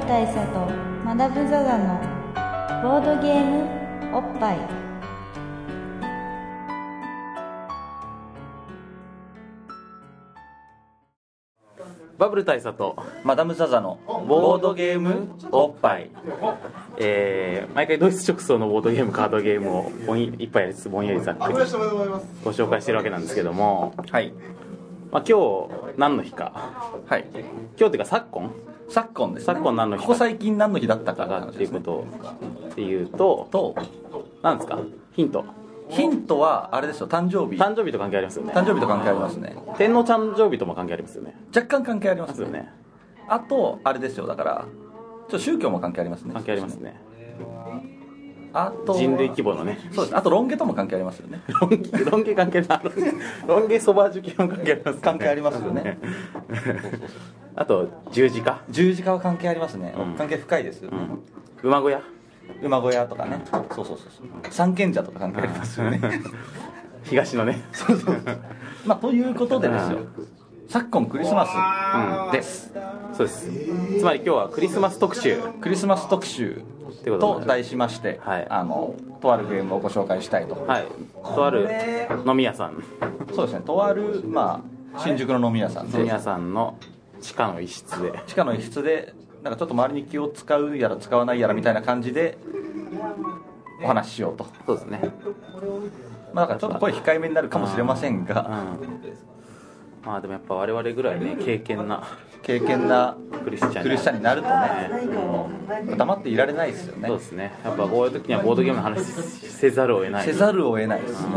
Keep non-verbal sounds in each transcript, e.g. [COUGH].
ル大佐とマダム・ザ・ザのボードゲームおっぱい。バブル大佐とマダム・ザ・ザのボードゲームおっぱい、えー毎回ドイツ直送のボードゲームカードゲームをぼんい一杯やりつつぼんやりざっくりご紹介してるわけなんですけども、はい。まあ、今日何の日か。はい。今日っていうか昨今昨今ですね。昨今何の日かここ最近何の日だったかだかっていうとこと。っていうと？と何ですか？ヒント。ヒントはあれですよ。誕生日。誕生日と関係ありますよね。誕生日と関係ありますね。天皇誕生日とも関係ありますよね。若干関係ありますすよね。あとあれですよ。だからちょっと宗教も関係ありますね。関係ありますね。あと人類規模のね。そうです。あとロン毛とも関係ありますよね。ロン毛ロン毛関係ないロン毛そば好きも関係あります、関係ありますよねあと十字架？十字架は関係ありますね、うん。関係深いです。よね、うん。馬小屋？馬小屋とかね。そうそうそうそう。三賢者とか関係ありますよね。[LAUGHS] 東のね。まあということでですよ。昨今クリスマうん。スです、そうです。つまり今日はクリスマス特集。クリスマス特集と題しまして、はい。あのとあるゲームをご紹介したいと、はい。とある飲み屋さん。そうですね。とあるまあ新宿の飲み屋さん。で飲み屋さんの地下の一室で。地下の一室でなんかちょっと周りに気を使うやら使わないやらみたいな感じでお話ししようと、そうですね。まあ、だからちょっと声控えめになるかもしれませんうん。がまあでもやっぱ我々ぐらいね経験な経験なクリスチャンクリスチャンになるとね。黙っていられないですよね。そうですね。やっぱこういう時にはボードゲームの話せざるを得ない。せざるを得ないです。ね、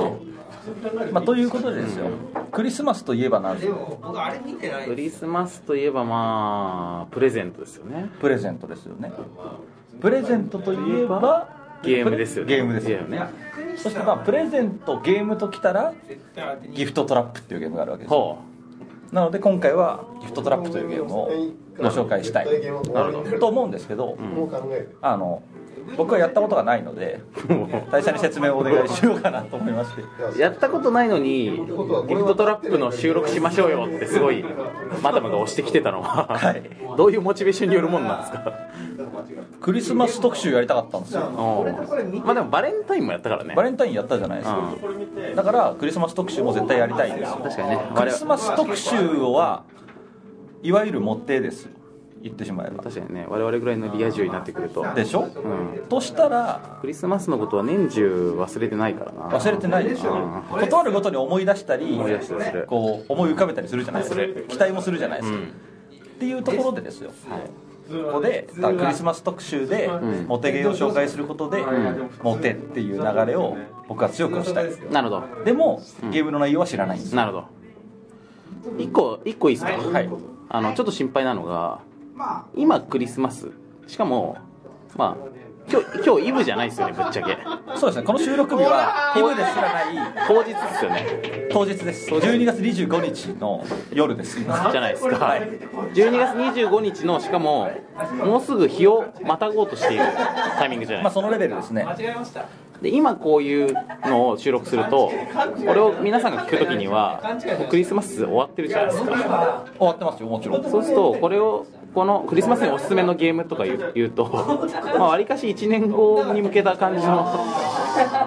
まあ、ということでですよ。クリスマスといえば何ですか？クリスマスといえばまあプレゼントですよね。プレゼントですよね。プレゼントといえばゲームですよね。ゲームですよね。そしてまあプレゼントゲームときたらギフトトラップっていうゲームがあるわけですなので今回はギフトトラップというゲームをご紹介したいと思うんですけど、あの僕はやったことがないので大佐に説明をお願いしようかなと思いまして。うやったことないのにギフトトラップの収録しましょうよってすごいマダムが押してきてたのは、はい。どういうモチベーションによるもんなんですか？クリスマス特集やりたかったんですよ。まあでもバレンタインもやったからね。バレンタインやったじゃないですか、だからクリスマス特集も絶対やりたいんですよ。確かにね。クリスマス特集はいわゆるモテです。よ言ってしまえば。確かにね我々ぐらいのリア充になってくると。でしょ、うん。としたらクリスマスのことは年中忘れてないからな。忘れてないでしょうん。断るごとに思い出したり思い出したりする。こう思い浮かべたりするじゃないですか。期待もするじゃないですか、うん。っていうところでですよ。はい。ここであクリスマス特集でん。モテゲーを紹介することで、モテっていう流れを僕は強くしたい。ですなるほでも、ゲームの内容は知らないんですどなるほど一個一個いいですか？はい。あのちょっと心配なのが今クリスマス。しかもまあ今日今日イブじゃないですよねぶっちゃけ。そうですね。この収録日はイブですらない。当日ですよね。当日です。12月25日の夜です。じゃないですか、12月25日のしかももうすぐ日をまたごうとしているタイミングじゃないですか。まあそのレベルですねで今こういうのを収録するとこれを皆さんが聞くときにはもうクリスマス終わってるじゃないですか。終わってますよもちろん。そうするとこれをこのクリスマスにおすすめのゲームとか言う言うと [LAUGHS] まあわりかし1年後に向けた感じの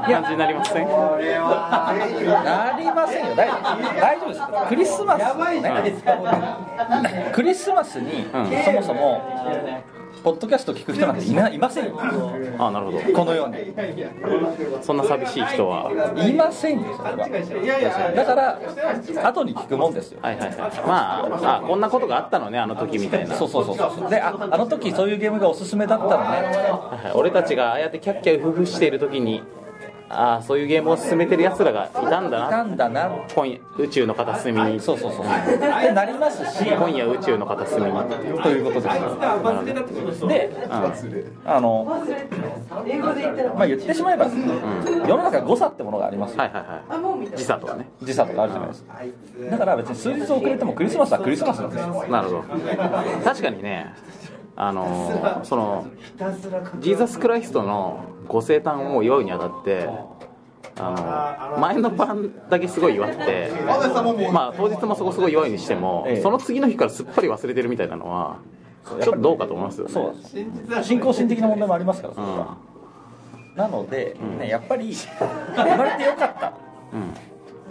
感じになりません？なりませんよ。大大丈夫です。クリスマス。ねクリスマスにうん。そもそもポッドキャスト聞く人なんていないませんよ。あなるほど。このように。そんな寂しい人は。いませんよそれは。だから後に聞くもんですよ。はいはいはい。まああこんなことがあったのねあの時みたいな。そうそうそうそう。でああの時そういうゲームがおすすめだったのね。はいはい。俺たちがああやってキャッキャウフフしている時にああそういうゲームを進めてる奴らがいたんだいたなんだな。今夜宇宙の片隅に。そうそうそうってなりますし今夜宇宙の片隅に。ということです。であのまあ言ってしまえば、世の中誤差ってものがありますよ。はいはいはい。時差とかね。時差とかあるじゃないですか。だから別に数日遅れてもクリスマスはクリスマスなんですよ。なるほど。確かにねあのーそのジーザス・クライストのご生誕を祝うにあたってあの前の晩だけすごい祝ってまあ当日もそこそこ祝いにしても、ええ。その次の日からすっぱり忘れてるみたいなのはちょっとどうかと思いますよね。そう信仰心的な問題もありますからそれは、う。んなので、ね、やっぱり生まれてよかった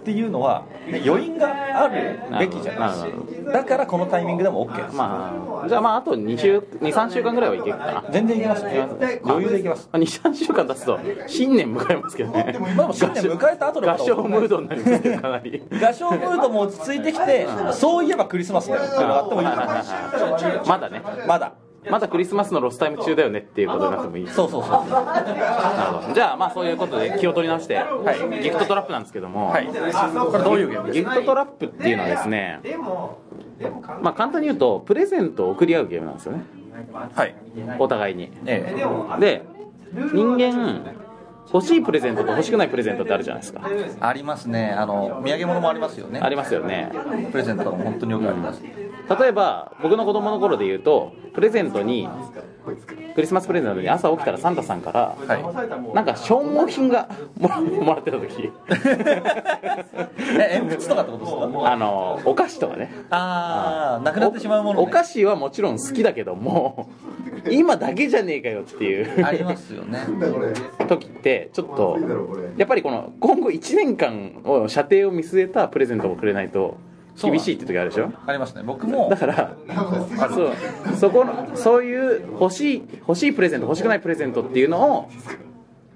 っていうのは、ね、余韻があるべきじゃないだからこのタイミングでも OK です、まあじゃあまああと2週23週間ぐらいはいけるか。な全然いけますね。余裕でいけます。23週間経つと新年迎えますけどね。まあ新年迎えた後の賀正ムードになりますけどかなり。[LAUGHS] 賀正ムードも落ち着いてきて、そういえばクリスマスだよっていうのがあってもいい。まだね。まだまだクリスマスのロスタイム中だよねっていうことになってもいい。そうそうそう。なるほどじゃあまあそういうことで気を取り直して、ギフトトラップなんですけども、はい。これどういうゲーム？ですギフトトラップっていうのはですねまあ簡単に言うとプレゼントを送り合うゲームなんですよね。かはい。お互いに。ええ。で人間欲しいプレゼントと欲しくないプレゼントってあるじゃないですか。ありますね。あの土産物もありますよね。ありますよね。プレゼントとかも本当によくあります、例えば僕の子供の頃で言うとプレゼントにクリスマスプレゼントに朝起きたらサンタさんからはい。なんか消耗品が [LAUGHS] もらってた時。え鉛筆とかってことですか？あのお菓子とかね。ああなくなってしまうもの、ね、おお菓子はもちろん好きだけども [LAUGHS] 今だけじゃねえかよっていう。ありますよね。時ってちょっとやっぱりこの今後1年間を射程を見据えたプレゼントをくれないと厳しいって時あるでしょ？ありますね。僕も。だからそうそこのそういう欲しい欲しいプレゼント欲しくないプレゼントっていうのを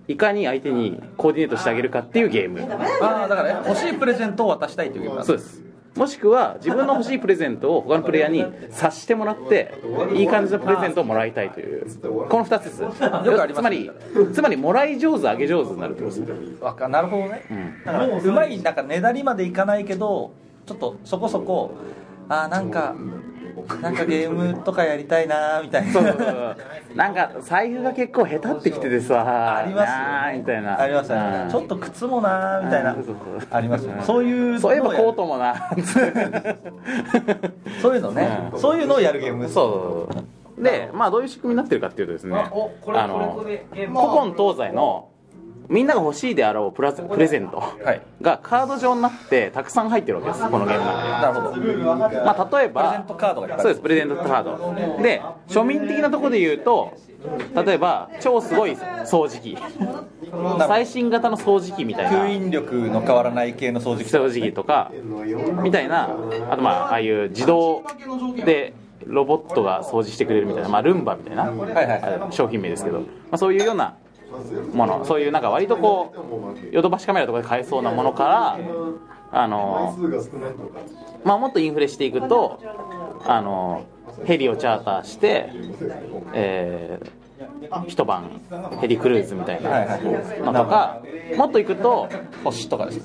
いかに相手にコーディネートしてあげるかっていうゲーム。ああだから欲しいプレゼントを渡したいというゲームそうです。もしくは自分の欲しいプレゼントを他のプレイヤーに察してもらっていい感じのプレゼントをもらいたいという。この2つです。つまりつまりもらい上手あげ上手になるってことですわかなるほどね、だからうまいなんかねだりまでいかないけどちょっとそこそこあーなんかなんかゲームとかやりたいなーみたいな。そうそうそう。なんか財布が結構下手ってきててさありますよなあみたいな。ありますよね。うん。ちょっと靴もなーみたいな。うんそうそうありますよね。そういうそういえばコートトもなそういうのね。うん。そういうのをやるゲーム。ですそうそうそう。でまあどういう仕組みになってるかっていうとですね。あの古今東西のみんなが欲しいであろうプラスプレゼント。はい。がカード状になってたくさん入ってるわけですこのゲームの中なるほど。まあ、例えばゼントカードがそうですプレゼントカード。で庶民的なところで言うと例えば超すごい掃除機。最新型の掃除機みたいな。吸引力の変わらない系の掃除機掃除機とかみたいな。あとまあああいう自動でロボットが掃除してくれるみたいな、まあ、ルンバみたいな、商品名ですけど、まあ、そういうようなものそういうなんか割とこうヨドバシカメラとかで買えそうなものからあのまあもっとインフレしていくとあのヘリをチャーターして、えー一晩ヘリクルーズみたいな。いのとかもっといくと星とかです。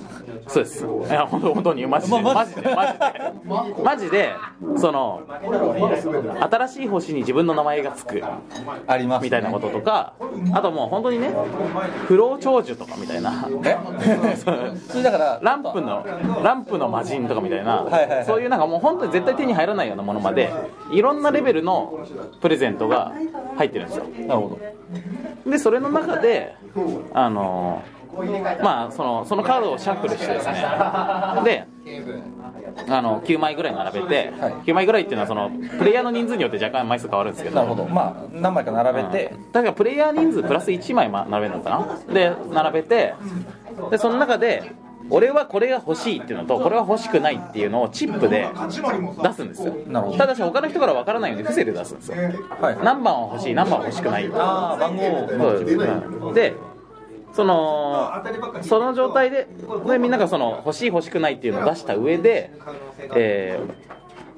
そうです。いや、本当本当に、マジで、まマジで、マジで、マジで、その、新しい星に自分の名前がつく、あります、ね、みたいなこととか、あともう本当にね、不老長寿とかみたいな、え？[LAUGHS] それだからランプの、ランプの魔人とかみたいな、はいはいはい。そういうなんかもう本当に絶対手に入らないようなものまで、いろんなレベルのプレゼントが入ってるんですよ。ほど。でそれの中であのまあそのそのカードをシャッフルしてですね。であの9枚ぐらい並べて、はい。9枚ぐらいっていうのはそのプレイヤーの人数によって若干枚数変わるんですけど。なるほど。まあ何枚か並べて、うん。確かプレイヤー人数プラス1枚ま並べるのかな。で並べてでその中で俺はこれが欲しいっていうのとこれは欲しくないっていうのをチップで出すんですよ。ただし他の人から分からないように伏せて出すんですよ。はい何番は欲しい何番は欲しくない。ああ番号。そうです。うんでそのその状態ででみんながその欲しい欲しくないっていうのを出した上で、えー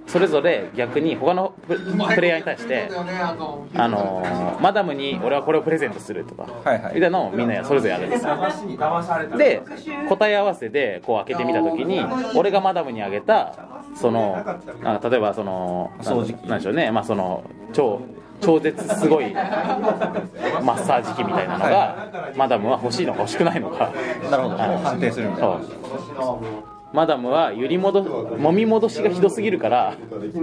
それぞれ逆に他のププレイヤーに対して、あのーマダムに俺はこれをプレゼントするとか、みたいなのをみんなそれぞれやるんですよ。で答え合わせでこう開けてみた時に俺がマダムにあげたそのあ例えばそのなんでしょうね。まあその超超絶すごい [LAUGHS] マッサージ機みたいなのが、マダムは欲しいのか欲しくないのか。なるほど。判定するみたいなマダムは揺り戻揉み戻しがひどすぎるから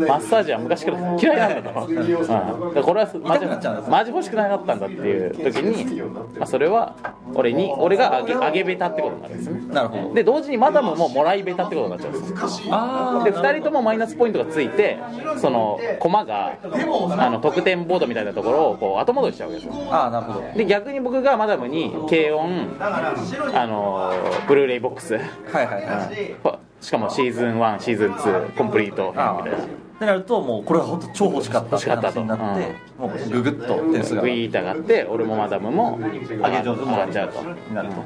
マッサージは昔から嫌いなんだと、うん、だからこれはマジ欲しくなかったんだっていう時に、まあ、それは俺に俺があげあげベタってことになるんですね。なるほど。で同時にマダムももらいベタってことになっちゃうんですあで2人ともマイナスポイントがついてその駒があの得点ボードみたいなところをこう後戻りしちゃうわけですよ。ああなるほど。で逆に僕がマダムに軽音あのブルーレイボックス。はいはいはい。うんしかもシーズン1シーズン2コンプリート編みたいな。ってなるともうこれは本当超欲しかったって話になって、もうググッと点数がグイーッと上がって俺もマダムも上上げ上手上がっちゃうと。になると、っ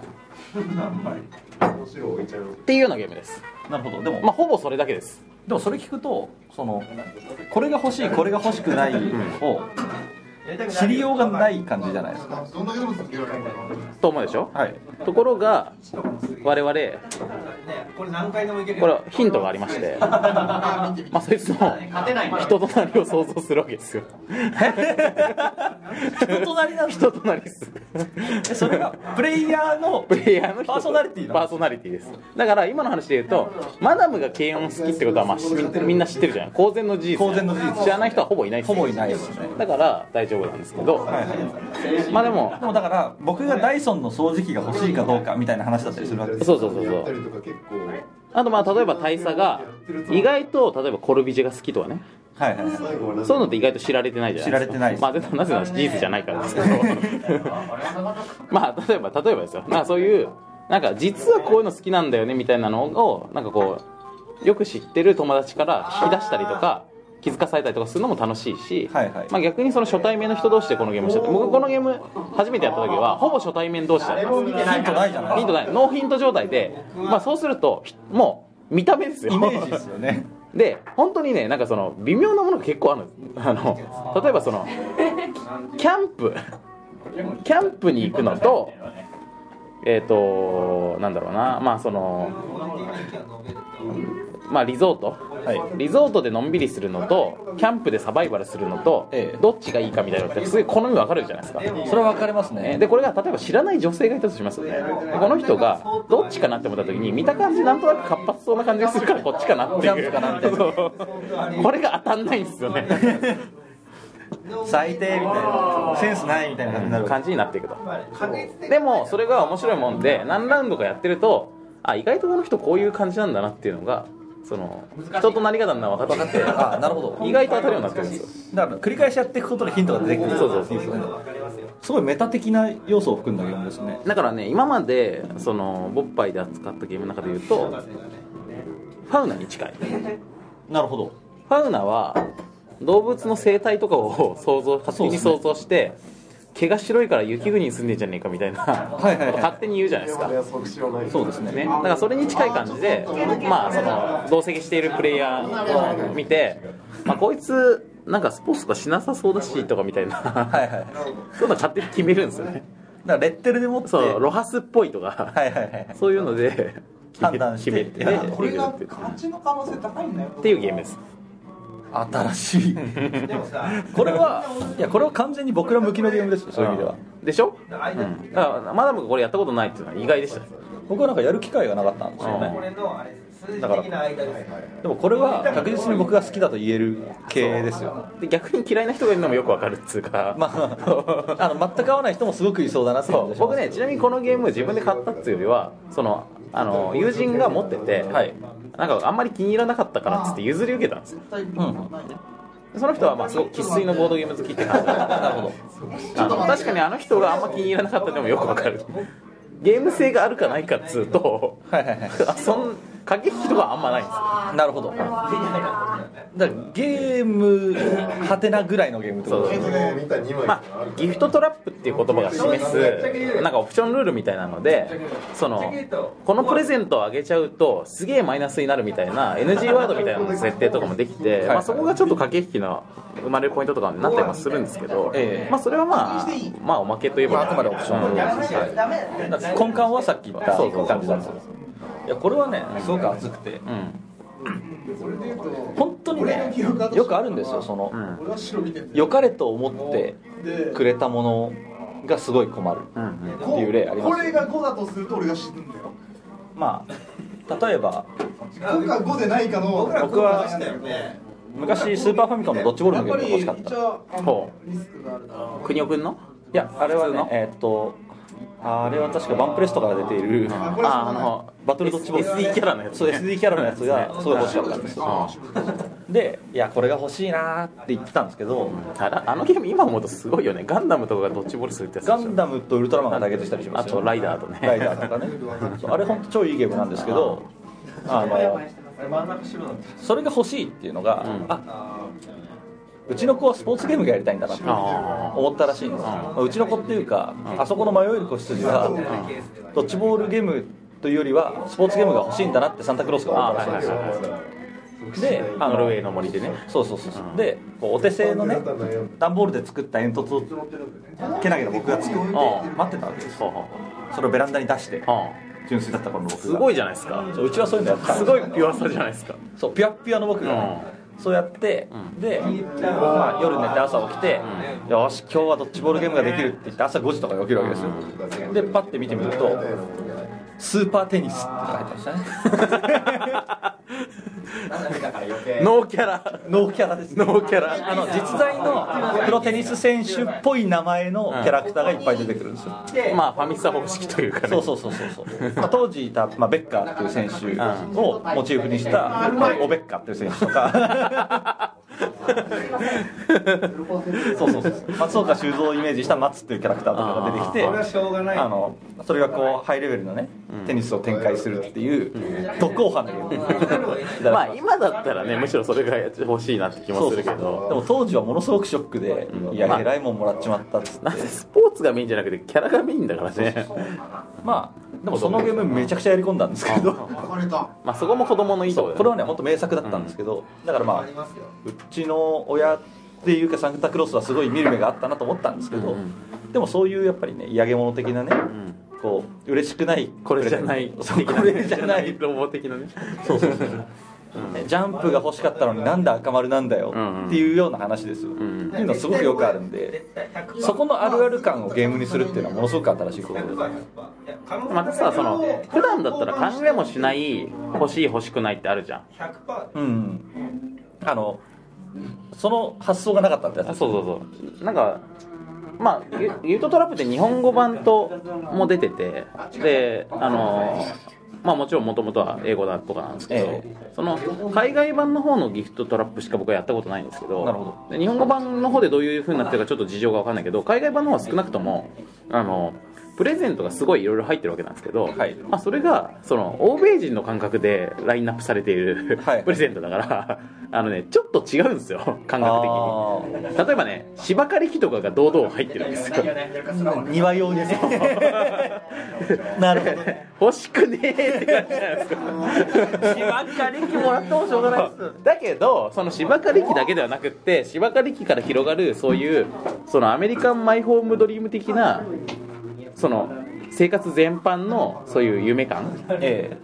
ていうようなゲームです。なるほど。でも、まあほぼそれだけです。でもそれ聞くとそのこれが欲しいこれが欲しくないを知りようがない感じじゃないですか。と思うでしょはい。ところが我々これヒントがありまして。[LAUGHS] まあそいつの人となりを想像するわけですよ。人となりな人となりです。えそれがプレイヤーのプレイヤーのパーソナリティパーソナリティです。だから今の話で言うとマダムが軽音好きってことはまあみみんな知ってるじゃん公然の事実公然の事実。知らない人はほぼいないですほぼいないですね。だから大丈夫なんですけど、まあでもでもだから僕がダイソンの掃除機が欲しいかどうかみたいな話だったりするわけですそうそうそうそう。あとまあ例えば大佐が意外と例えばコルビジェが好きとかね。はいはいはい。そういうのって意外と知られてないじゃないですか。知られてないです。まあなぜなら事実じゃないから。ですけどまあ例えば例えばですよ。なんかそういうなんか実はこういうの好きなんだよねみたいなのをなんかこうよく知ってる友達から引き出したりとか気づかされたりとかするのも楽しいし、はいはい。まあ、逆にその初対面の人同士でこのゲームしてて僕このゲーム初めてやった時はほぼ初対面同士だったんですヒントないじゃない？ヒントない。ノーヒント状態で、まあ、そうするとひもう見た目ですよ。イメージですよね。[LAUGHS] で本当にねなんかその微妙なものが結構あるあの例えばそのキャンプ。キャンプに行くのとえっ、となんだろうな。まあそのまあリゾート、リゾートでのんびりするのとキャンプでサバイバルするのと、ええ。どっちがいいかみたいなのってすごい好み分かれるじゃないですか。それは分かれますね。でこれが例えば知らない女性がいたとします。よねでこの人がどっちかなって思った時に見た感じなんとなく活発そうな感じがするからこっちかなってキャンいう。[LAUGHS] これが当たんないんですよね最低みたいな。センスないみたいな感じになる感じになっていくと。でもそれが面白いもんで何ラウンドかやってるとあ意外とこの人こういう感じなんだなっていうのがその人となり方なの分かってあなるほど。意外と当たるようになってるんですよ。だから繰り返しやっていくことでヒントが出てくる。そうそうそういいですねすごいメタ的な要素を含んだゲームですね。だからね今までそのボッパイで扱ったゲームの中で言うとファウナに近い。なるほど。ファウナは動物の生態とかを [LAUGHS] 想像勝手に想像して、毛が白いから雪国に住んでんじゃねえかみたいな、いはいはい。勝手に言うじゃないですか、そうですね。ね、だからそれに近い感じで、まあ、その同席しているプレイヤーを見て、まあ、こいつなんかスポーツとかしなさそうだしとかみたいな、はいはい。そういうの勝手に決めるんですよね。だからレッテルでもってそうロハスっぽいとか、はいはいはい。そういうので決め判断して。決めてこれがっていう漢字の可能性高いんだよ。っていうゲームです新しい。これはいやこれは完全に僕ら向きのゲームですよそういう意味では。でしょ、うん、だからマダムがこれやったことないっていうのは意外でした僕はなんかやる機会がなかったんですよねだからでもこれは確実に僕が好きだと言える系ですよ。で逆に嫌いな人がいるのもよくわかるっつうか。まあ [LAUGHS] あの全く合わない人もすごくいそうだなってそう。感じがします。僕ねちなみにこのゲーム自分で買ったっていうよりはそのあの友人が持ってて、はい。なんかあんまり気に入らなかったからっつって譲り受けたんですよ。うんでその人はまあすごく生粋のボードゲーム好きって感じなるほどあの確かにあの人があんま気に入らなかったのもよくわかる。ゲーム性があるかないかっつうとはいはいはい。[LAUGHS] あそん駆け引きとかあんまないんですよ。なるほど。だからゲームはてなぐらいのゲームってこと。ですね。まあ、ギフトトラップっていう言葉が示すなんかオプションルールみたいなのでそのこのプレゼントをあげちゃうとすげえマイナスになるみたいな NG ワードみたいな設定とかもできて、まあ、そこがちょっと駆け引きの生まれるポイントとかになったりもするんですけど、ええ。まあ、それはまあまあおまけといえば、まああくまでオプションルールですはい根幹はさっき言ったそうそう感じなんですよいやこれはねすごく熱くて。うん本当にねよくあるんですよその、良かれと思ってくれたものがすごい困るっていう例ありますこれが5だとすると俺が死ぬんだよ。まあ例えば今回5でないかの僕は昔スーパーファミコンのドッジボールのゲームが欲しかった国尾くんのやあれはね。えーっとあれは確かバンプレストから出ているああのバトルドッジボール。SD キャラのやつそう SD キャラのやつがすごい欲しかったんですよ。でいやこれが欲しいなーって言ってたんですけどあらあのゲーム今思うとすごいよね。ガンダムとかがドッジボールするってやつガンダムとウルトラマンが対決したりしますよあとライダーとね。ライダーとかね。あれ本当超いいゲームなんですけどあのそれが欲しいっていうのが、うん。あうちの子はスポーツゲームがやりたいんだなってあ思ったらしいんですよ、うちの子っていうか、あそこの迷える子羊は、ドッジボールゲームというよりはスポーツゲームが欲しいんだなってサンタクロースが思ったらしいんですよ、であノルウェーの森でね。そうそうそうそう、でこうお手製のね段ボールで作った煙突をけなげな僕が作ってあ待ってたわけですそれをベランダに出して純粋だった頃のあ僕が。すごいじゃないですか。そううちはそういうのやってたすごいピュアさじゃないですか。そうピュアピュアの僕がね、そうやって、うん。で、まあ、夜寝て朝起きて、よし今日はドッジボールゲームができるって言って朝5時とかに起きるわけですよ。でパッて見てみるとスーパーテニスって書いてましたねノーキャラ。ノーキャラですね。ノーキャラ。あの実在のプロテニス選手っぽい名前のキャラクターがいっぱい出てくるんですよ、まあファミスタ方式というかね。そうそうそうそう。そう、まあ、当時いた、まあ、ベッカーっていう選手をモチーフにした、まあ、オベッカーっていう選手とか。そうそうそう松岡修造をイメージした松っていうキャラクターとかが出てきてこれはしょうがないあのそれがこうハイレベルのねテニスを展開するっていう特攻派のゲームまあ今だったらねむしろそれが欲しいなって気もするけでども当時はものすごくショックで、いやまあえらいもんもらっちまったっつって。なんでスポーツがメインじゃなくてキャラがメインだからね。まあでもそのゲームめちゃくちゃやり込んだんですけど。まあそこも子供のいいとここれはね本当名作だったんですけど、だからまあうちの親っていうかサンタクロースはすごい見る目があったなと思ったんですけど、うんでもそういうやっぱりね嫌げ物的なね、んこう嬉しくないこれじゃないそうこれじゃないロボ的なね。そうそうそうジャンプが欲しかったのになんで赤丸なんだようんうん。っていうような話ですよ、んっていうのすごくよくあるんで。そこのあるある感をゲームにするっていうのはものすごく新しいこと。ですまたさその普段だったら考えもしない欲しい欲しくないってあるじゃん。うんあのその発想がなかったってやつあそうそうそう。なんかまあユユートトラップって日本語版とも出ててであのまあもちろんもともとは英語だとかなんですけど、えその海外版の方のギフトトラップしか僕はやったことないんですけどなるほで日本語版の方でどういう風になってるかちょっと事情が分かんないけど海外版の方は少なくともあのプレゼントがすごいいろいろ入ってるわけなんですけど、はい。まあ、それがその欧米人の感覚でラインナップされている、はい。プレゼントだから [LAUGHS] あのねちょっと違うんですよ感覚的に。例えばね芝刈り機とかが堂々入ってるんですよ。庭用に [LAUGHS] なるほど欲しくねえって感じじゃないですか。芝刈り機もらってもしょうがないです。[LAUGHS] だけどその芝刈り機だけではなくって芝刈り機から広がるそういうそのアメリカンマイホームドリーム的なその生活全般のそういう夢感え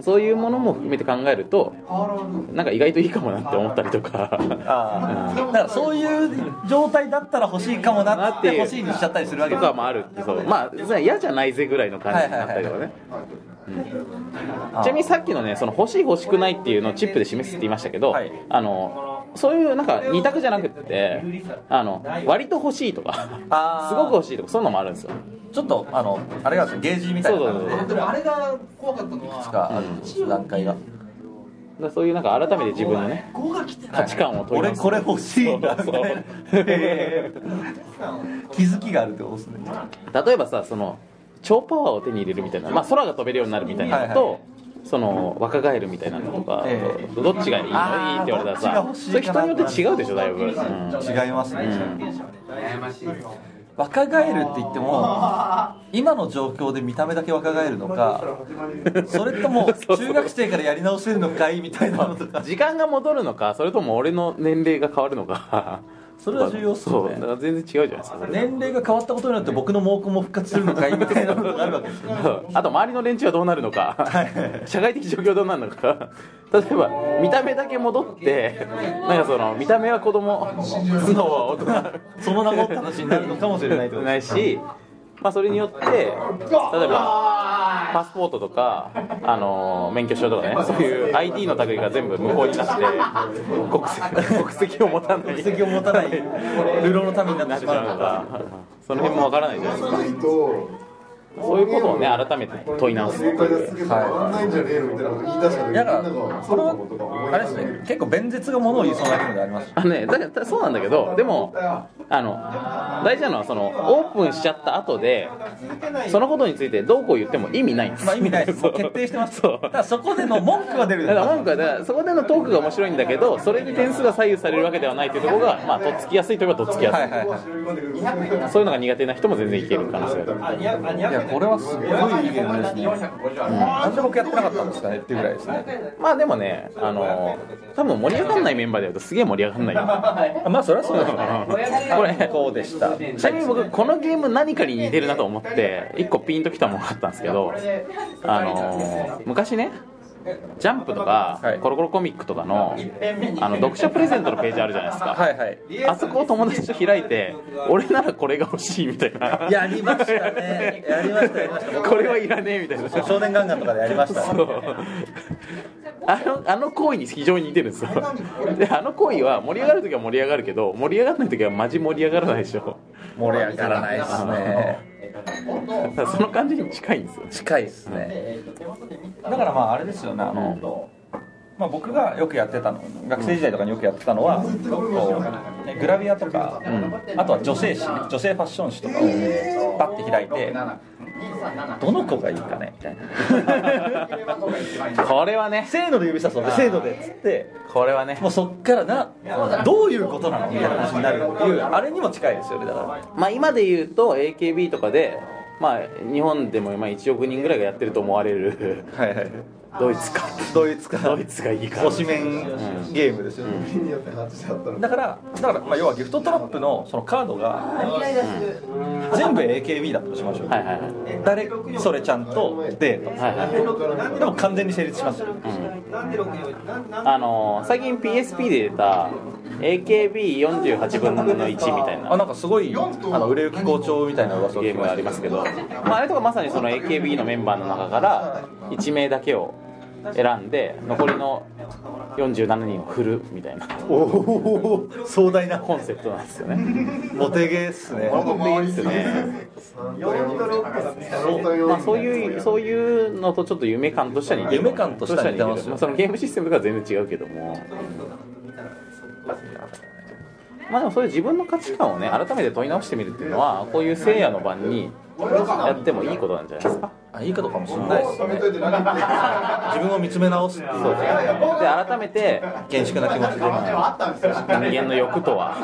そういうものも含めて考えるとなんか意外といいかもなって思ったりとか。えあ。あだからそういう状態だったら欲しいかもなって欲しいにしちゃったりするわけとかもあるってそう。まあ嫌じゃないぜぐらいの感じになったりとかね。ちなみにさっきのねその欲しい欲しくないっていうのをチップで示すって言いましたけど、はい。あのそういうなんか二択じゃなくってあの割と欲しいとか [LAUGHS] すごく欲しいとかそういうのもあるんですよ。ちょっとあのあれがゲージみたいな感じで。そうそうでもあれが怖かったのいくつはかあるんですよ段階がだからそういうなんか改めて自分のね価値観を問い俺これ欲しいんだそうそうへえ気づきがあるってことですね。例えばさその超パワーを手に入れるみたいな、まあ、空が飛べるようになるみたいなのと、はいはその若返るみたいなのとか、ええ。どっちがいいの？いいって言われたらさそれ人によって違うでしょだいぶ、うん。違いますね、うん。若返るって言っても今の状況で見た目だけ若返るのかそれとも [LAUGHS] 中学生からやり直せるのかい？みたいなのとか。時間が戻るのかそれとも俺の年齢が変わるのかそれは重要っすよね。そうだから全然違うじゃないですか。年齢が変わったことによって僕の毛根も復活するのかいみたいなことがあるわけです [LAUGHS] よあと周りの連中はどうなるのか。社会的状況どうなるのか。例えば見た目だけ戻ってなんかその見た目は子供頭脳は大人その名もって話になるのかもしれないないし、まあ、それによって例えばパスポートとか、あの免許証とかね [LAUGHS] そういう ID の類が全部無効になって国籍国籍を持たない。国籍を持たない [LAUGHS] 流浪の民になってしまうのか。その辺もわからないじゃないですかそういうことをね改めて問い直す。ってい。ういやだ。からこれはあれですね。結構弁舌がものを言いそうなゲームでありますあのね、だからそうなんだけど、でも、あの大事なのはその、オープンしちゃった後で、そのことについてどうこう言っても意味ないんです。まあ意味ない。[LAUGHS] です決定してます。そう。だからそこでの文句が出るだから文句はだからそこでのトークが面白いんだけど、それに点数が左右されるわけではないというところが、まあ、とっつきやすいといえばとっつきやすい、はいはいはい。そういうのが苦手な人も全然いける可能性がある。これはすごいいいゲームですね、なんで僕やってなかったんですかねっていうぐらいですね。まあでもね、あの多分盛り上がらないメンバーでやるとすげえ盛り上がらないまあそれはそうですねこれこうでした。ちなみに僕このゲーム何かに似てるなと思って一個ピンときたものがあったんですけどあのー昔ねジャンプとか、はい。コロコロコミックとかのあの読者プレゼントのページあるじゃないですか、はいはい。あそこを友達と開いて俺ならこれが欲しいみたいな。やりましたね。やりましたやりました。これはいらねえみたいな。少年ガンガンとかでやりましたそう。ねあのあの行為に非常に似てるんですよ。であの行為は盛り上がる時は盛り上がるけど盛り上がらない時はマジ盛り上がらないでしょ。盛り上がらないですね [LAUGHS] その感じに近いんですよ近いですね。だからまああれですよねあの、まあ、僕がよくやってたの学生時代とかによくやってたのはこうねグラビアとか、あとは女性誌女性ファッション誌とかをパッて開いてどの子がいいかね？みたいなこれはね。せーので指さそうでせーのでっつって。これはね。もうそっからなどういうことなのみたいな話になるっていうあれにも近いですよねだから。まあ今で言うと AKB とかでまあ日本でも今1億人ぐらいがやってると思われる。はいはいドイツか。[LAUGHS] ドイツか。ドイツがいいか。推しメンゲームですよね、だからだから、まあ、要はギフトトラップのそのカードが全部 AKB だとしましょう、はいはいはい。誰それちゃんとデート、はいはい。でも完全に成立しますよ、あのー最近 PSP で出た AKB48 分の1みたいあななんかすごいあの売れ行き好調みたいな噂をゲームがありますけど、まあ、あれとかまさにその AKB のメンバーの中から1名だけを選んで残りの47人を振るみたいな。おお壮大な。コンセプトなんですよね。モテゲーっすね。いいですね。まあそういうそういうのとちょっと夢感としては似てる。夢感としては似てますよまあ、そのゲームシステムとかは全然違うけどもまあでもそういう自分の価値観をね改めて問い直してみるっていうのはこういう聖夜の晩にやってもいいことなんじゃないですか？あいいことかもしれないですね。自分を見つめ直すっていう。そうで改めて厳粛な気持ちで人間の欲とは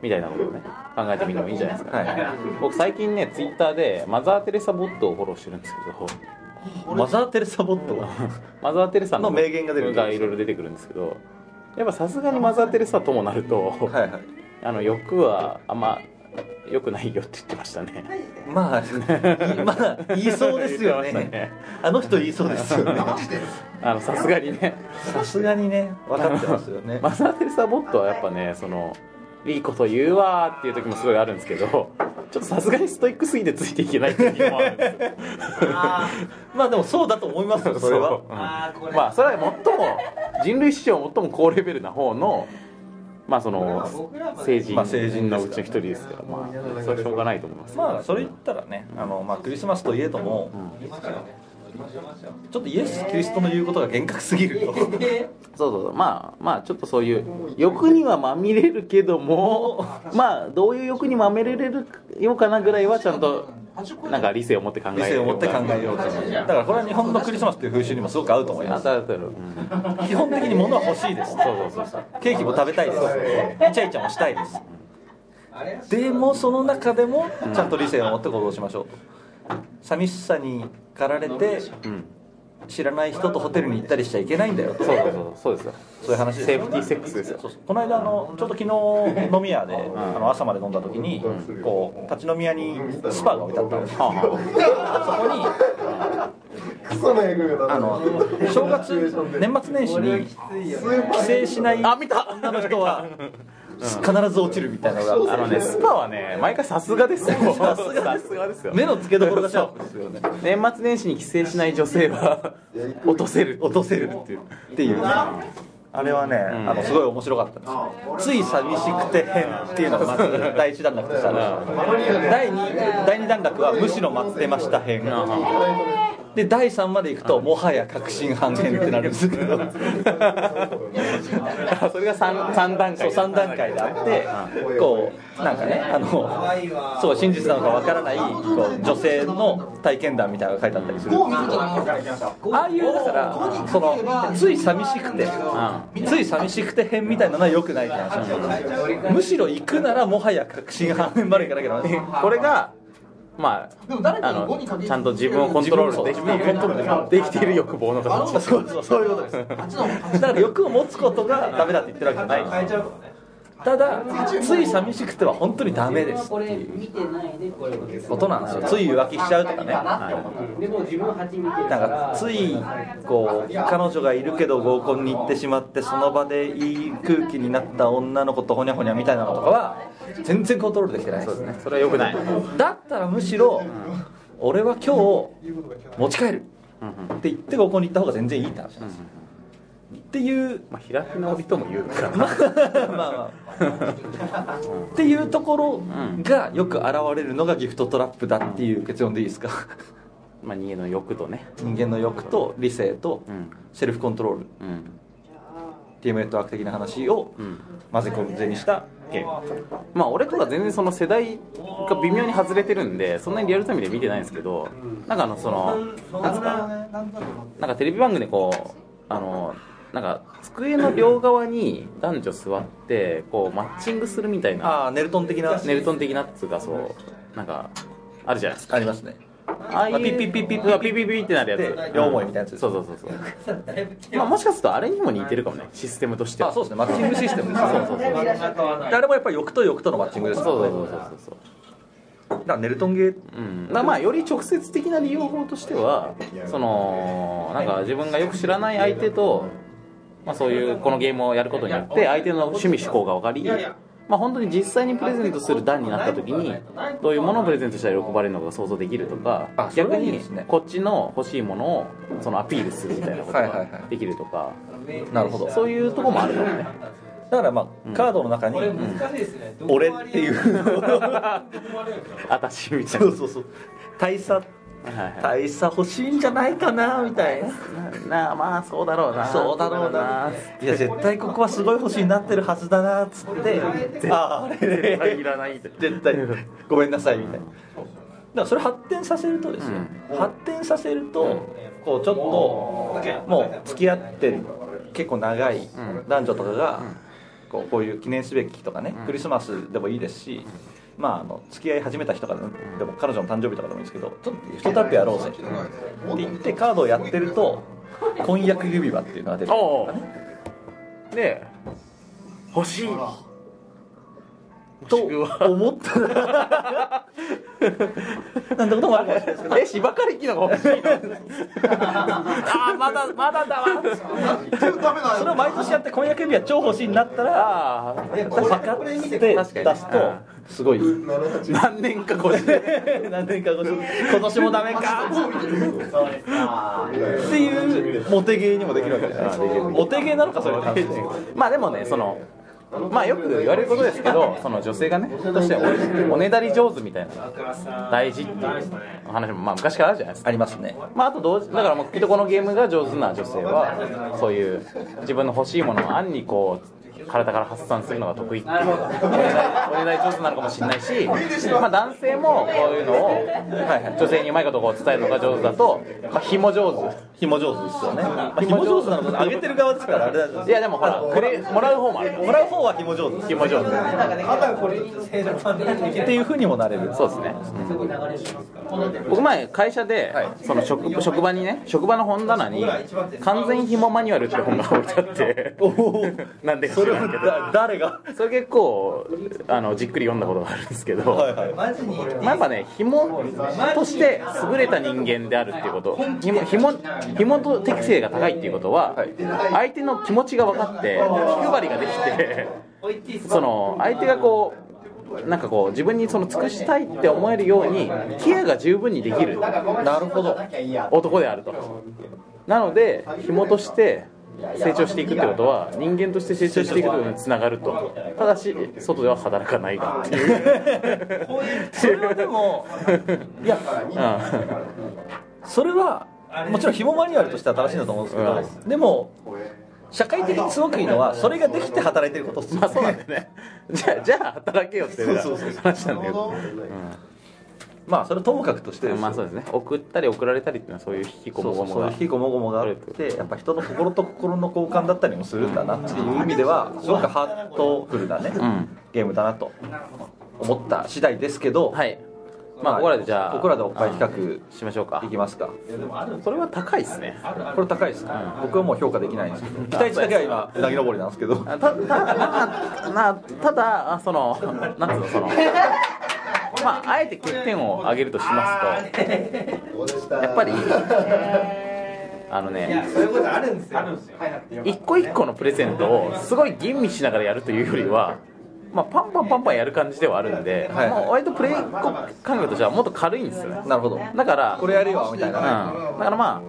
みたいなことをね考えてみてもいいんじゃないですか、はい。僕最近ねツイッターでマザー・テレサボットをフォローしてるんですけど。マザー・テレサボット？はマザー・テレサのの名言が出るがいろいろ出てくるんですけどやっぱさすがにマザー・テレサともなると、はいはいあの欲はあんま良くないよって言ってましたねまあ、まあ、言いそうですよねね。あの人言いそうですよね。[LAUGHS] あのさすがにねさすがにね、分かってますよね。マザー・テレサボットはやっぱねそのいいこと言うわーっていう時もすごいあるんですけどちょっとさすがにストイックすぎてついていけない時もあるんですよ。[LAUGHS] まあでもそうだと思いますよ、それは。う。んまあそれは最も人類史上最も高レベルな方のまあその成人まあ成人のうちの一人ですからまあそれはしょうがないと思います。まあ、それ言ったらね、あの、まあ、クリスマスといえども。ちょっとイエス・キリストの言うことが厳格すぎると。[LAUGHS] そうそうまあまあちょっとそういう欲にはまみれるけどもまあどういう欲にまみれれるようかなぐらいはちゃんとなんか理性を持って考え理性を持って考えようと。だから、これは日本のクリスマスという風習にもすごく合うと思います。うん、基本的に物は欲しいです。そうそうそうそうケーキも食べたいです。イチャイチャもしたいです。でもその中でもちゃんと理性を持って行動しましょうと。寂しさに駆られてうん。知らない人とホテルに行ったりしちゃいけないんだよと。そうそうそうそうですよ。そういう話ですセーフティーセックスですよ。この間あのちょうど昨日飲み屋で、あの朝まで飲んだ時に、こう立ち飲み屋にスパが置いてあったん。ですよ、はあはそこにあの正月年末年始に帰省しないあ見た。女の人は [LAUGHS] 必ず落ちるみたいなのがあのねスパはね毎回さすがですよ。さすがですよ。目の付けどころがシャープですよ。ね年末年始に帰省しない女性は [LAUGHS] 落とせる。落とせるっていう。っていう。ねあれはね、ん。あのすごい面白かったんですよ。つい寂しくて変っていうのがまず第一段落としてある第二第二段落はむしろ待ってました変で第3までいくともはや確信半変ってなるんですけど。[LAUGHS] それが 3, 三段そう階3段階であってこうなんかねあのそう真実なのかわからないこう女性の体験談みたいなのが書いてあったりする。ああいうだからそのつい寂しくてつい寂しくて変みたいなのは良くないって話なん。ですよむしろ行くならもはや確信半変までいかなきゃダメこれがまああのちゃんと自分をコントロールできているできている欲望の形そうそうそういうことですだから欲を持つことがダメだって言ってるわけじゃないただつい寂しくては本当にダメですっていう。ことなんですよつい浮気しちゃうとかね。なんかついこう彼女がいるけど合コンに行ってしまってその場でいい空気になった女の子とほにゃほにゃみたいなのとかは全然コントロールできてないです。ね。それはよくない。だったらむしろ俺は今日持ち帰るって言って合コンに行った方が全然いいって話なんですよっていうまあ開き直りとも言うから。まあまあっていうところがよく現れるのがギフトトラップだっていう結論でいいですか？まあ人間の欲とね。人間の欲と理性とうん。セルフコントロール。うん。ティームネットワーク的な話をうん。混ぜ込ぜにしたゲーム。まあ俺とか全然その世代が微妙に外れてるんでそんなにリアルタイムで見てないんですけどなんかあのそのなんですかなんかテレビ番組でこうあのなんか机の両側に男女座ってこうマッチングするみたいなああネルトン的な。ネルトン的なっつうかそうなんかあるじゃないですか。ありますね。ああいうピッピッピッピピッピッピッってなるやでつ両思いみたいなやつそうそうそうそうまあもしかするとあれにも似てるかもねシステムとしてはあそうですねマッチングシステムですねそうそうそうであれもやっぱり欲と欲とのマッチングですそうそうそうそうそうだからネルトンゲーうん、だまあより直接的な利用法としてはそのなんか自分がよく知らない相手と、まあ、そういうこのゲームをやることによって相手の趣味思考が分かり、まあ、本当に実際にプレゼントする段になった時にどういうものをプレゼントしたら喜ばれるのかが想像できるとか逆にこっちの欲しいものをそのアピールするみたいなことができるとかなるほど。そういうところもあるよね。だからまあカードの中に「俺」っていう。[LAUGHS] 私みたいな。そうそうそう。大差大差欲しいんじゃないかなみたいな。なまあそうだろうな。そうだろうな。いや絶対ここはすごい欲しいになってるはずだなっつって。あああれ。絶対。いらない絶対ごめんなさいみたいな。だからそれ発展させるとですね、発展させるとこうちょっともう付き合ってる結構長い男女とかがこうこういう記念すべき日とかね、クリスマスでもいいですしまあ、あの付き合い始めた人からでも彼女の誕生日とかでもいいんですけどちょっとギフトタップやろうぜ。って言ってカードをやってると婚約指輪っていうのが出てくる。おとかねおで欲しい。と思った。ら [LAUGHS] なんてこともあるかもしれないですけどえ芝刈り機のが欲しいのああまだまだだわ。それを毎年やって婚約指輪超欲しいになったらああ測って出確かに。すとすごい。何年か越して。何年か後今年もダメか。っていうモテゲーにもできるわけじゃない。ですかモテゲーなのかそれまあでもねそのまあよく言われることですけどその女性がねとしてはおおねだり上手みたいな大事っていう話もまあ昔からあるじゃないですか。ありますね。まあ、あと同時だからもうきっとこのゲームが上手な女性はそういう自分の欲しいものを暗にこう体から発散するのが得意っていう。おねだり上手なのかもしれないし、まあ、男性もこういうのを、はいはい、女性にうまいことこう伝えるのが上手だと、まあ、紐上手紐上手ですよね、まあ、紐上手なのもあげてる側ですからあれだいやでもほらくれもらう方もあるもらう方は。紐上手。です紐上手。っていうふうにもなれる。そうですね、僕前会社で、その職職場にね職場の本棚に「完全紐マニュアル」って本が置いてあって。[LAUGHS] なんでか知らんけど。だ誰が？それ結構あのじっくり読んだことがあるんですけど、はいはい。まあ、やっぱね紐として優れた人間であるっていうこと。紐紐紐と適性が高い。ってい。うことは、相手の気持ちが分かって気配りができてその相手がこうなんかこう自分にその尽くしたい。って思えるようにケアが十分にできるなるほど男であるとなので紐として成長してい。くってことは人間として成長してい。くことにつながるとただし外では働かない。がってい。うそれはでもい。やそれはもちろん紐マニュアルとしては正しいんだと思うんですけど、うでも社会的にすごくいいのはそれができて働いてることっす。まあそうなんだよね。[LAUGHS] じゃあじゃあ働けよっていうそうそうそう。話なんまあそれはともかくとしてうん、まあそうですね。送ったり送られたりっていうのはそういう引きこもごもがそういう引きこもごもがあってやっぱ人の心と心の交換だったりもするんだなっていう意味ではすごくハートフルなね、ん。ゲームだなと思った次第ですけど、はいまあここらでじゃあここらでおっぱい比較しましょうか。いきますか。それは高いですね。これ高いですか、僕はもう評価できないんですけど。期待値だけは今うなぎ登りなんですけど。あたたまあなただあそのなんつうのそのまああえて欠点を挙げるとしますと。やっぱりあのねそういうことあるんですよ。一個一個のプレゼントをすごい吟味しながらやるというよりは、まあ、パンパンパンパンやる感じではあるんで、はいもう割とプレイ感覚としてはもっと軽いんですよね。なるほど。だからこれやるよみたいなね、うん、だからま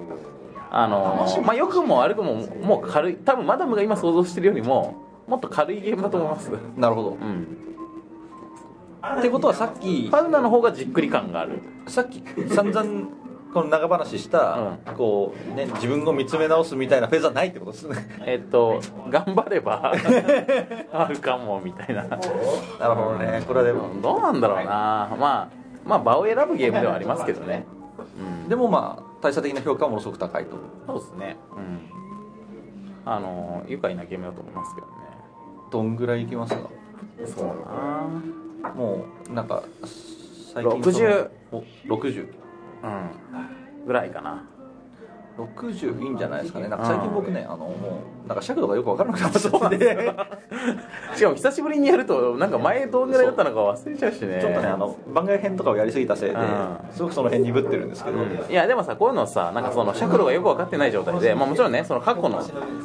ああのまあ良くも悪くももう軽い多分マダムが今想像してるよりももっと軽いゲームだと思います。なるほど。うん。ってことはさっきパウダーの方がじっくり感がある。さっき散々この長話した、こうね自分を見つめ直すみたいなフェーズはないってことですね。えっと頑張れば [LAUGHS] あるかもみたいな。なるほどね。これはでもどうなんだろうな。まあまあ場を選ぶゲームではありますけどね。うん。でもまあ大差的な評価はものすごく高いと。そうですね。うん。あの愉快なゲームだと思いますけどね。どんぐらいいきますか？そうな。もうなんか最近60そのお60うん。ぐらいかな。60いいんじゃないですかね。なんか最近僕ねあのもうなんか尺度がよく分からなくなって。たんで [LAUGHS] しかも久しぶりにやるとなんか前どんぐらいだったのか忘れちゃうしね。ちょっとねあの番外編とかをやりすぎたせいでうん。すごくその辺鈍ってるんですけど、いやでもさこういうのさなんかその尺度がよく分かってない状態で、まあ、もちろんねその過去の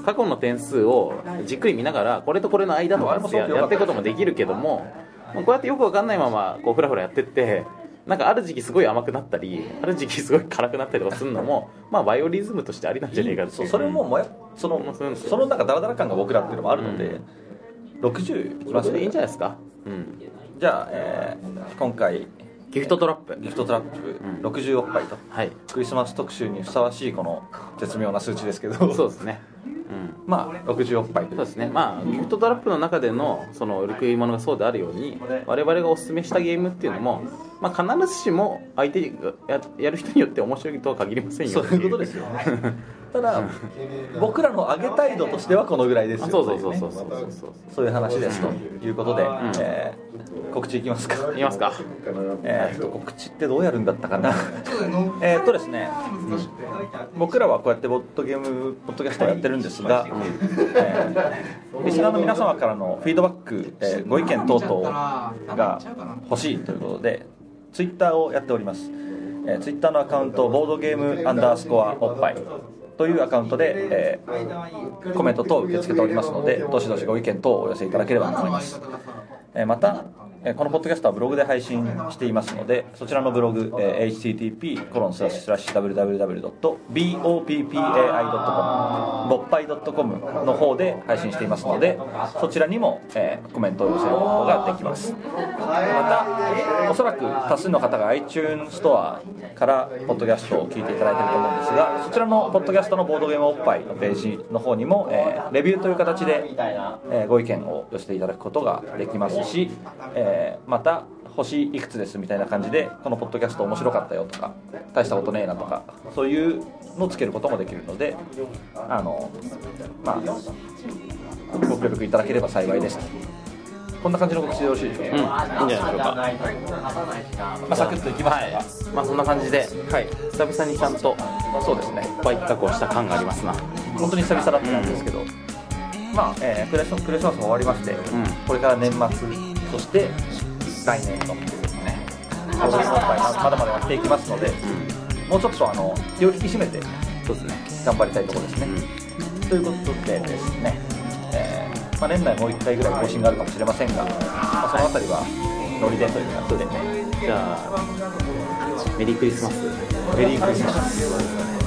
過去の点数をじっくり見ながらこれとこれの間とかってややっていくこともできるけどもこうやってよく分かんないままこうフラフラやってってなんかある時期すごい甘くなったりある時期すごい辛くなったりとかするのもまあバイオリズムとしてありなんじゃねえかっていそれももやそのまあそそのなんかダラダラ感が僕らっていうのもあるので、60いきます？それでいいんじゃないですか？うん。じゃあ、えー今回ギフトトラップ。ギフトトラップ60おっぱいと、はい。クリスマス特集にふさわしいこの絶妙な数値ですけど。そうですね。うんまあ60おっぱいとそうですね。まあギフトトラップの中でのその売り食い物がそうであるように我々がおすすめしたゲームっていうのも、まあ、必ずしも相手がややる人によって面白いとは限りませんよ。そういうことですよね。[LAUGHS] ただ僕らの上げたい度としてはこのぐらいですよ。あそうそうそうそうとそうそうそう。そういう話ですということで、えー告知いきますか。いきますか。えーっと告知ってどうやるんだったかな。[LAUGHS] えーっとですね僕らはこうやってボットゲームポッドキャストをやってるんですが、[LAUGHS] えーリスナーの皆様からのフィードバック、えーご意見等々が欲しいということでツイッターをやっております、えー、ツイッターのアカウントボードゲームアンダースコアおっぱい。というアカウントで、えーコメント等を受け付けておりますのでどしどしご意見等をお寄せいただければと思います。えーまた、えーこのポッドキャストはブログで配信していますのでそちらのブログ、えー http コロンスラッシュスラッシュ www.boppai.com ぼっぱい .com の方で配信していますのでそちらにも、えーコメントを寄せることができます。またおそらく多数の方が iTunes ストアからポッドキャストを聞いていただいていると思うんですがそちらのポッドキャストのボードゲームおっぱいのページの方にも、えーレビューという形で、えーご意見を寄せていただくことができますし、えーまた星いくつですみたいな感じでこのポッドキャスト面白かったよとか大したことねえなとかそういうのをつけることもできるのであのまあご協力いただければ幸いです。こんな感じの告知でよろしいでしょうか、うんいいんじゃないでしょうか。まあ、サクッといきますはい。まあそんな感じではい。久々にちゃんとそうですね。バイ企画をした感がありますな。本当に久々だったんですけど、まあ、えークリスマスクリスマスも終わりまして、これから年末そして来年とですねボードゲームおっぱいままだまだやっていきますので、もうちょっとあの気を引き締めてそうですね。頑張りたいところですね、ということでですね、えーまあ、年内もう1回ぐらい更新があるかもしれませんが、まあ、そのあたりはノリでという感じでね。じゃあメリークリスマス。メリークリスマス